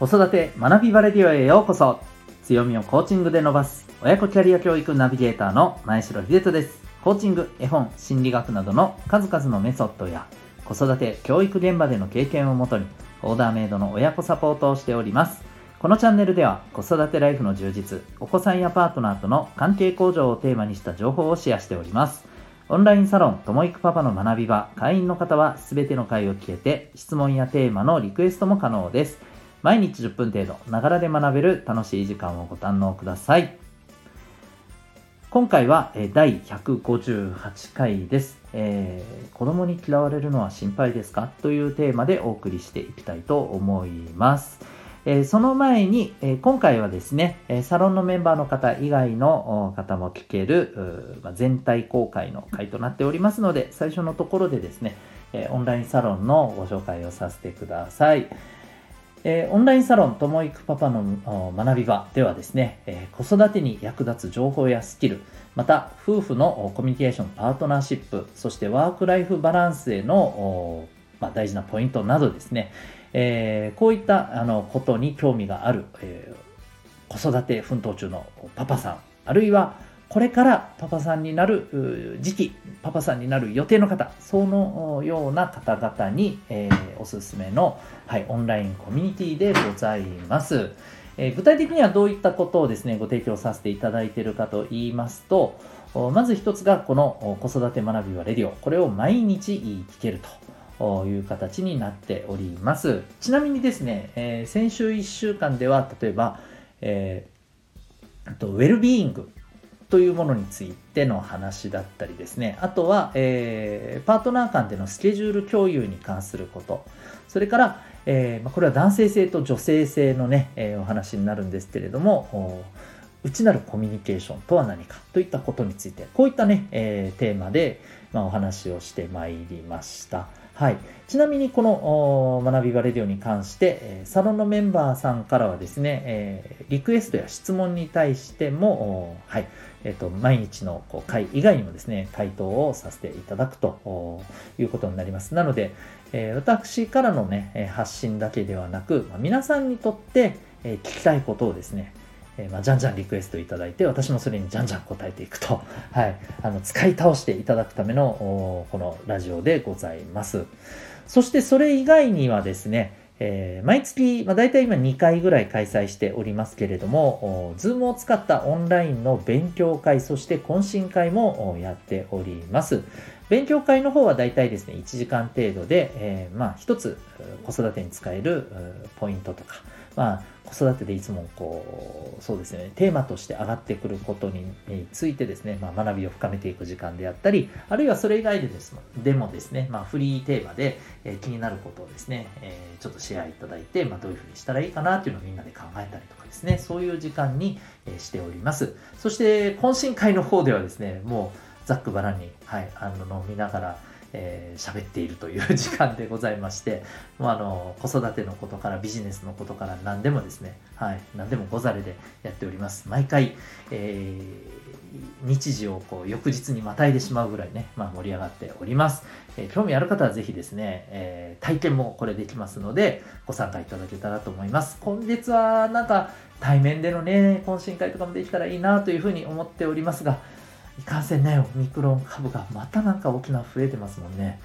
子育て学びバレディオへようこそ。強みをコーチングで伸ばす親子キャリア教育ナビゲーターの前城秀人です。コーチング、絵本、心理学などの数々のメソッドや子育て、教育現場での経験をもとにオーダーメイドの親子サポートをしております。このチャンネルでは子育てライフの充実、お子さんやパートナーとの関係向上をテーマにした情報をシェアしております。オンラインサロン、ともいくパパの学び場、会員の方はすべての回を聞けて、質問やテーマのリクエストも可能です。毎日10分程度、ながらで学べる楽しい時間をご堪能ください。今回は第158回です、えー、子供に嫌われるのは心配ですか？というテーマでお送りしていきたいと思います。えー、その前に、えー、今回はですね、えサロンのメンバーの方以外の方も聞ける、まあ、全体公開の回となっておりますので、最初のところでですね、えオンラインサロンのご紹介をさせてください。えオンラインサロンともいくパパの学び場ではですね、え子育てに役立つ情報やスキル、また夫婦のコミュニケーション、パートナーシップ、そしてワークライフバランスへの、ま、大事なポイントなどですね、え、こういったあのことに興味がある、え、子育て奮闘中のパパさん、あるいはこれからパパさんになる時期、パパさんになる予定の方、そのような方々に、えー、おすすめの、はい、オンラインコミュニティでございます。えー、具体的にはどういったことをですね、ご提供させていただいているかと言いますと、まず一つがこの子育て学びはレディオ。これを毎日聞けると。いう形になっております。ちなみにですね、えー、先週1週間では、例えば、えー、とウェルビーイングというものについての話だったりですね、あとは、えー、パートナー間でのスケジュール共有に関すること、それから、えー、これは男性性と女性性のね、えー、お話になるんですけれども、内なるコミュニケーションとは何かといったことについて、こういったね、えー、テーマで、まあ、お話をしてまいりました。はい。ちなみにこの学びバレディオに関して、サロンのメンバーさんからはですね、えリクエストや質問に対しても、はい、えっ、と、毎日のこう会以外にもですね、回答をさせていただくということになります。なので、え私からのね、発信だけではなく、皆さんにとって、え聞きたいことをですね、えー、まあ、じゃんじゃんリクエストいただいて、私もそれにじゃんじゃん答えていくと、はい、あの、使い倒していただくための、このラジオでございます。そしてそれ以外にはですね、えー、毎月、まあ、大体今2回ぐらい開催しておりますけれども、Zoom を使ったオンラインの勉強会、そして懇親会もやっております。勉強会の方は大体ですね、1時間程度で、えー、まあ一つ子育てに使えるポイントとか、まあ、子育てでいつもこう、そうですね、テーマとして上がってくることについてですね、まあ、学びを深めていく時間であったり、あるいはそれ以外でですでもですね、まあ、フリーテーマで、えー、気になることをですね、えー、ちょっとシェアいただいて、まあ、どういうふうにしたらいいかなっていうのをみんなで考えたりとかですね、そういう時間に、えしております。そして、懇親会の方ではですね、もうざっくばらんに、はい、あの、飲みながら、えー、喋っているという時間でございまして、もうあの、子育てのことからビジネスのことから何でもですね、はい、何でもござれでやっております。毎回、えー、日時をこう翌日にまたいでしまうぐらいね、まあ、盛り上がっております。えー、興味ある方はぜひですね、え、体験もこれできますので、ご参加いただけたらと思います。今月はなんか対面でのね、懇親会とかもできたらいいなというふうに思っておりますが、いかんせんね、オミクロン株がまたなんか沖縄増えてますもんね。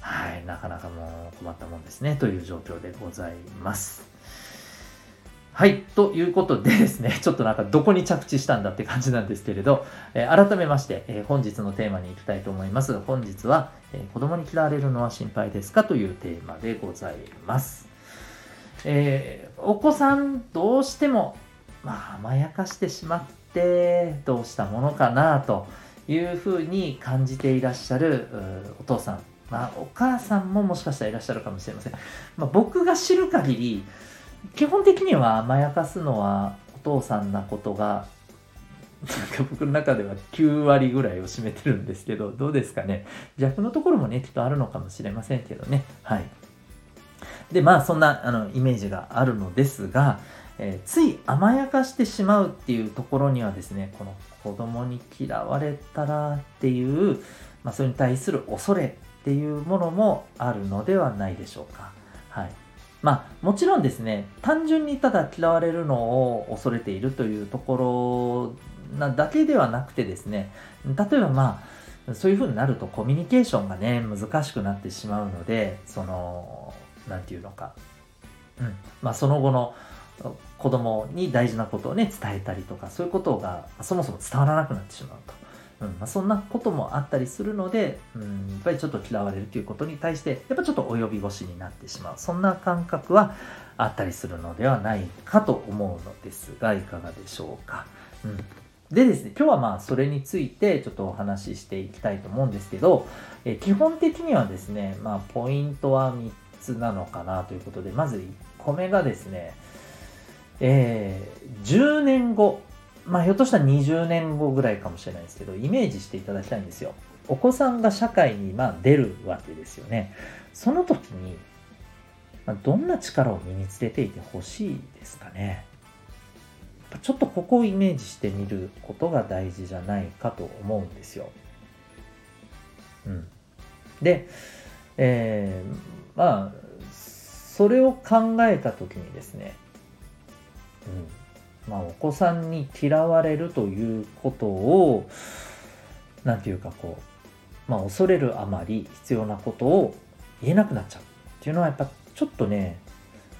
はい、なかなかもう困ったもんですね、という状況でございます。はい。ということでですね、ちょっとなんかどこに着地したんだって感じなんですけれど、えー、改めまして、えー、本日のテーマに行きたいと思います。本日は、えー、子供に嫌われるのは心配ですかというテーマでございます。えお子さんどうしても、まあ、甘やかしてしまってどうしたものかなというふうに感じていらっしゃるお父さん、まあ、お母さんももしかしたらいらっしゃるかもしれません、まあ、僕が知る限り基本的には甘やかすのはお父さんなことがなんか僕の中では9割ぐらいを占めてるんですけど、どうですかね。逆のところもね、きっとあるのかもしれませんけどね。はい。で、まあ、そんなあのイメージがあるのですが、えー、つい甘やかしてしまうっていうところにはですね、この子供に嫌われたらっていう、まあ、それに対する恐れっていうものもあるのではないでしょうか。はい。まあもちろんですね単純にただ嫌われるのを恐れているというところなだけではなくてですね例えばまあそういうふうになるとコミュニケーションがね難しくなってしまうのでその何て言うのか、うんまあ、その後の子供に大事なことをね伝えたりとかそういうことがそもそも伝わらなくなってしまうと。うんまあ、そんなこともあったりするので、うん、やっぱりちょっと嫌われるということに対してやっぱちょっと及び腰になってしまうそんな感覚はあったりするのではないかと思うのですがいかがでしょうか。うん、でですね今日はまあそれについてちょっとお話ししていきたいと思うんですけど、え基本的にはですね、まあ、ポイントは3つなのかなということでまず1個目がですねえー、10年後、まあ、ひょっとしたら20年後ぐらいかもしれないですけど、イメージしていただきたいんですよ。お子さんが社会にまあ出るわけですよね。その時に、まあ、どんな力を身につけていてほしいですかね。ちょっとここをイメージしてみることが大事じゃないかと思うんですよ。うん。で、えー、まあ、それを考えた時にですね、うんまあ、お子さんに嫌われるということを何て言うかこう、まあ、恐れるあまり必要なことを言えなくなっちゃうっていうのはやっぱちょっとね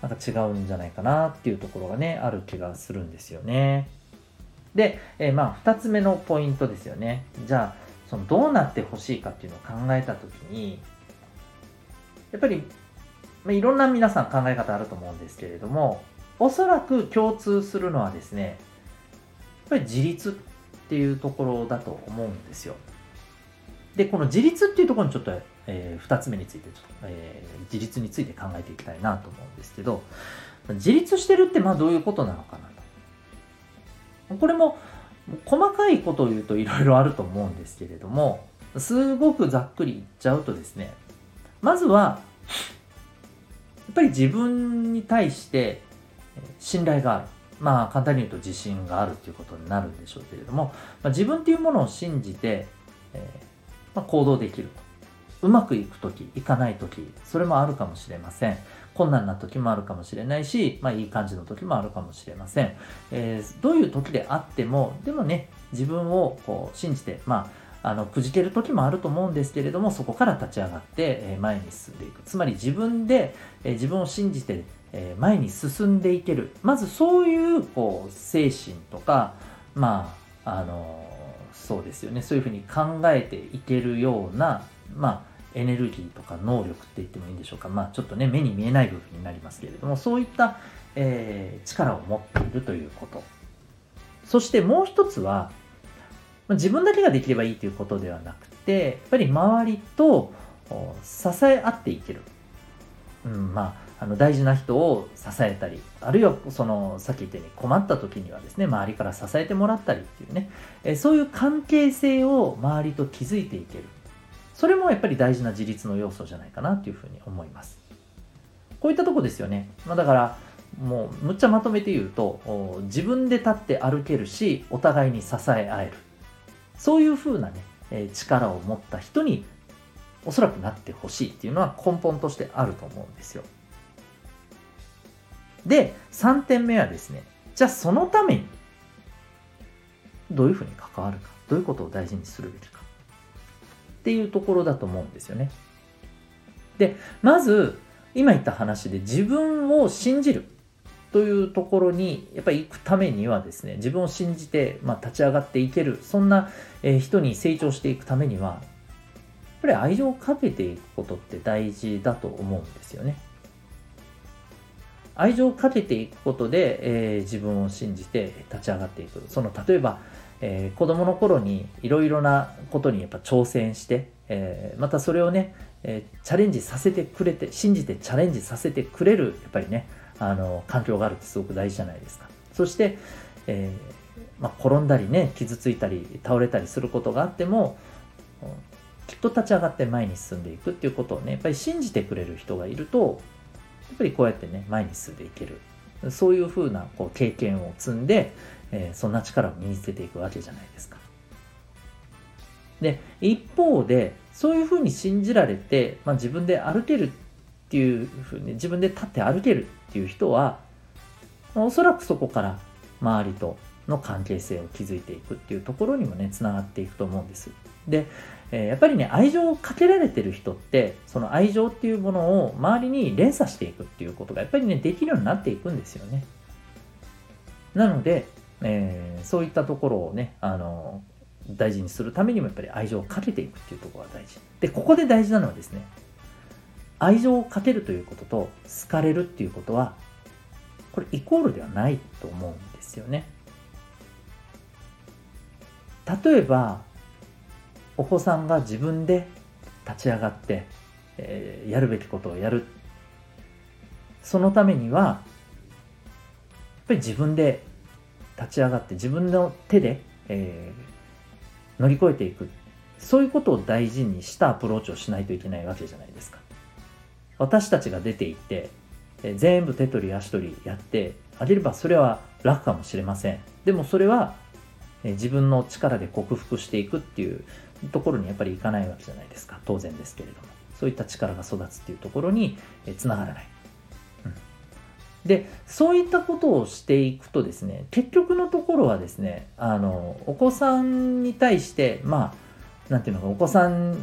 なんか違うんじゃないかなっていうところがねある気がするんですよね。で、えー、まあ2つ目のポイントですよね。じゃあそのどうなってほしいかっていうのを考えた時にやっぱり、まあ、いろんな皆さん考え方あると思うんですけれどもおそらく共通するのはですね、やっぱり自立っていうところだと思うんですよ。で、この自立っていうところにちょっと、えー、2つ目についてちょっと、えー、自立について考えていきたいなと思うんですけど、自立してるってまあどういうことなのかなと。これも細かいことを言うといろいろあると思うんですけれども、すごくざっくり言っちゃうとですね、まずは、やっぱり自分に対して信頼がある。まあ簡単に言うと自信があるということになるんでしょうけれども、まあ、自分というものを信じて、えー、まあ、行動できると。うまくいく時、いかない時、それもあるかもしれません。困難な時もあるかもしれないし、まあいい感じの時もあるかもしれません。えー、どういう時であっても、でもね、自分をこう信じて、まあ、あのくじける時もあると思うんですけれどもそこから立ち上がって前に進んでいくつまり自分で自分を信じてえー、前に進んでいける。まずそういうこう精神とかまああのそうですよね。そういうふうに考えていけるようなまあエネルギーとか能力って言ってもいいんでしょうか。まあちょっとね目に見えない部分になりますけれどもそういった、えー、力を持っているということ。そしてもう一つは自分だけができればいいということではなくてやっぱり周りと支え合っていける、うん、まああの大事な人を支えたりあるいはそのさっき言ったように困った時にはですね周りから支えてもらったりっていうね、えそういう関係性を周りと築いていける。それもやっぱり大事な自立の要素じゃないかなというふうに思います。こういったとこですよね、まあ、だからもうむっちゃまとめて言うと自分で立って歩けるしお互いに支え合える。そういうふうなね、え力を持った人におそらくなってほしいっていうのは根本としてあると思うんですよ。で、3点目はですね、じゃあそのために、どういうふうに関わるか、どういうことを大事にするべきか、っていうところだと思うんですよね。で、まず、今言った話で自分を信じるというところに、やっぱり行くためにはですね、自分を信じて、ま、立ち上がっていける、そんな人に成長していくためには、やっぱり愛情をかけていくことって大事だと思うんですよね。愛情をかけていくことで、えー、自分を信じて立ち上がっていく。その、例えば、えー、子供の頃にいろいろなことにやっぱ挑戦して、えー、またそれをね、えー、チャレンジさせてくれて、信じてチャレンジさせてくれる、やっぱりね、あの、環境があるってすごく大事じゃないですか。そして、えー、まあ、転んだりね、傷ついたり、倒れたりすることがあっても、きっと立ち上がって前に進んでいくっていうことをね、やっぱり信じてくれる人がいると、っぱりこうやってね、前に進んでいける。そういうふうなこう経験を積んで、えー、そんな力を身につけていくわけじゃないですか。で、一方で、そういうふうに信じられて、まあ、自分で歩けるっていうふうに自分で立って歩けるっていう人はおそらくそこから周りとの関係性を築いていくっていうところにもねつながっていくと思うんですで、えー、やっぱりね愛情をかけられてる人ってその愛情っていうものを周りに連鎖していくっていうことがやっぱりねできるようになっていくんですよね。なので、えー、そういったところをねあの大事にするためにもやっぱり愛情をかけていくっていうところが大事。でここで大事なのはですね愛情をかけるということと好かれるっていうことはこれイコールではないと思うんですよね。例えばお子さんが自分で立ち上がって、えー、やるべきことをやる。そのためにはやっぱり自分で立ち上がって自分の手で、えー、乗り越えていく。そういうことを大事にしたアプローチをしないといけないわけじゃないですか。私たちが出ていって、えー、全部手取り足取りやってあげればそれは楽かもしれません。でもそれは自分の力で克服していくっていうところにやっぱりいかないわけじゃないですか。当然ですけれども。そういった力が育つっていうところにつながらない、うん、でそういったことをしていくとですね結局のところはですねあのお子さんに対してまあなんていうのかお子さん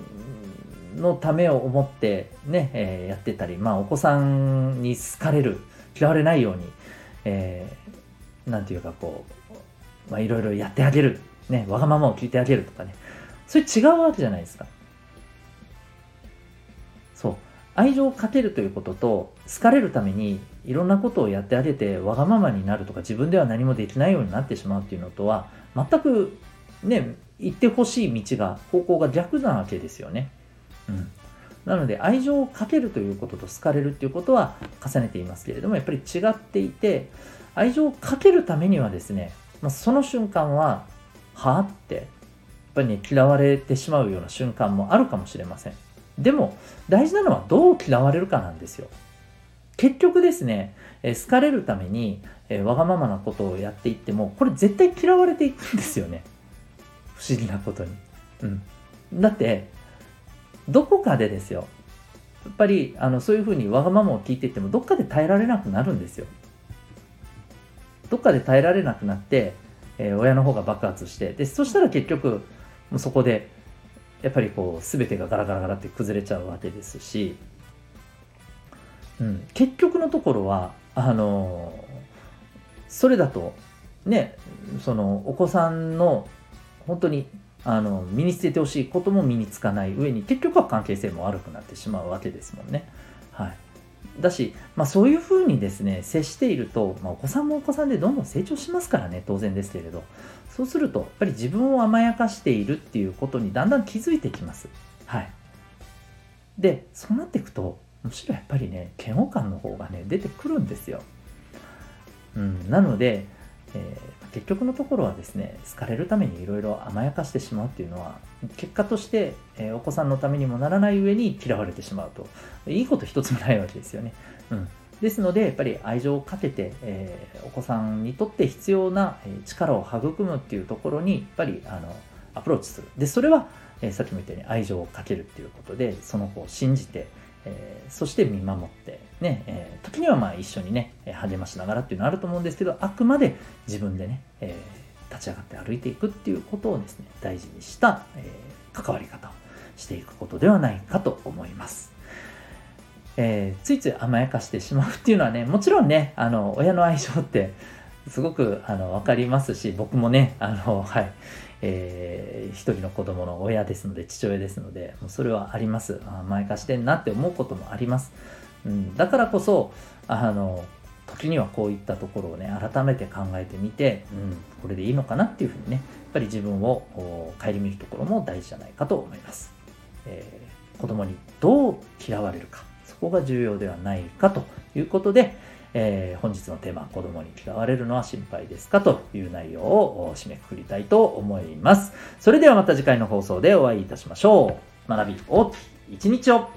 のためを思ってね、えー、やってたり、まあ、お子さんに好かれる嫌われないように、えー、ていうかこうまあ、いろいろやってあげる、ね、わがままを聞いてあげるとかね、それ違うわけじゃないですか。そう。愛情をかけるということと、好かれるためにいろんなことをやってあげて、わがままになるとか、自分では何もできないようになってしまうっていうのとは、全くね、行ってほしい道が、方向が逆なわけですよね。うん。なので、愛情をかけるということと好かれるっていうことは重ねていますけれども、やっぱり違っていて、愛情をかけるためにはですね、まあ、その瞬間は、はあって、やっぱりね、嫌われてしまうような瞬間もあるかもしれません。でも、大事なのはどう嫌われるかなんですよ。結局ですね、え好かれるために、えわがままなことをやっていっても、これ絶対嫌われていくんですよね。不思議なことに。うん。だって、どこかでですよ。やっぱり、あの、そういうふうにわがままを聞いていっても、どっかで耐えられなくなるんですよ。どっかで耐えられなくなって、えー、親の方が爆発してでそしたら結局そこでやっぱりこう全てがガラガラガラって崩れちゃうわけですし、うん、結局のところはあのー、それだとねそのお子さんの本当にあの身につけてほしいことも身につかない上に結局は関係性も悪くなってしまうわけですもんね。はい、だし、まあ、そういうふうにですね接していると、まあ、お子さんもお子さんでどんどん成長しますからね当然ですけれど。そうするとやっぱり自分を甘やかしているっていうことにだんだん気づいてきます。はい。でそうなっていくとむしろやっぱりね嫌悪感の方がね出てくるんですよ。うんなので、えー、結局のところはですね好かれるためにいろいろ甘やかしてしまうっていうのは結果として、え、お子さんのためにもならない上に嫌われてしまうといいこと一つもないわけですよね。うん、ですのでやっぱり愛情をかけて、え、お子さんにとって必要な力を育むっていうところにやっぱりあのアプローチする。でそれは、え、さっきも言ったように愛情をかけるっていうことでその子を信じて、え、そして見守ってね、え、時にはまあ一緒にね励ましながらっていうのはあると思うんですけどあくまで自分でね、えー、立ち上がって歩いていくっていうことをですね大事にした、えー、関わり方をしていくことではないかと思います。えー、ついつい甘やかしてしまうっていうのはねもちろんねあの親の愛情ってすごくあの分かりますし僕もねあのはいえー、一人の子供の親ですので父親ですのでもうそれはあります甘やかしてんなって思うこともあります、うん、だからこそあの時にはこういったところをね改めて考えてみて、うん、これでいいのかなっていうふうにねやっぱり自分を顧みるところも大事じゃないかと思います、えー、子供にどう嫌われるかそこが重要ではないかということで、えー、本日のテーマ、子供に嫌われるのは心配ですかという内容を締めくくりたいと思います。それではまた次回の放送でお会いいたしましょう。学び大きい一日を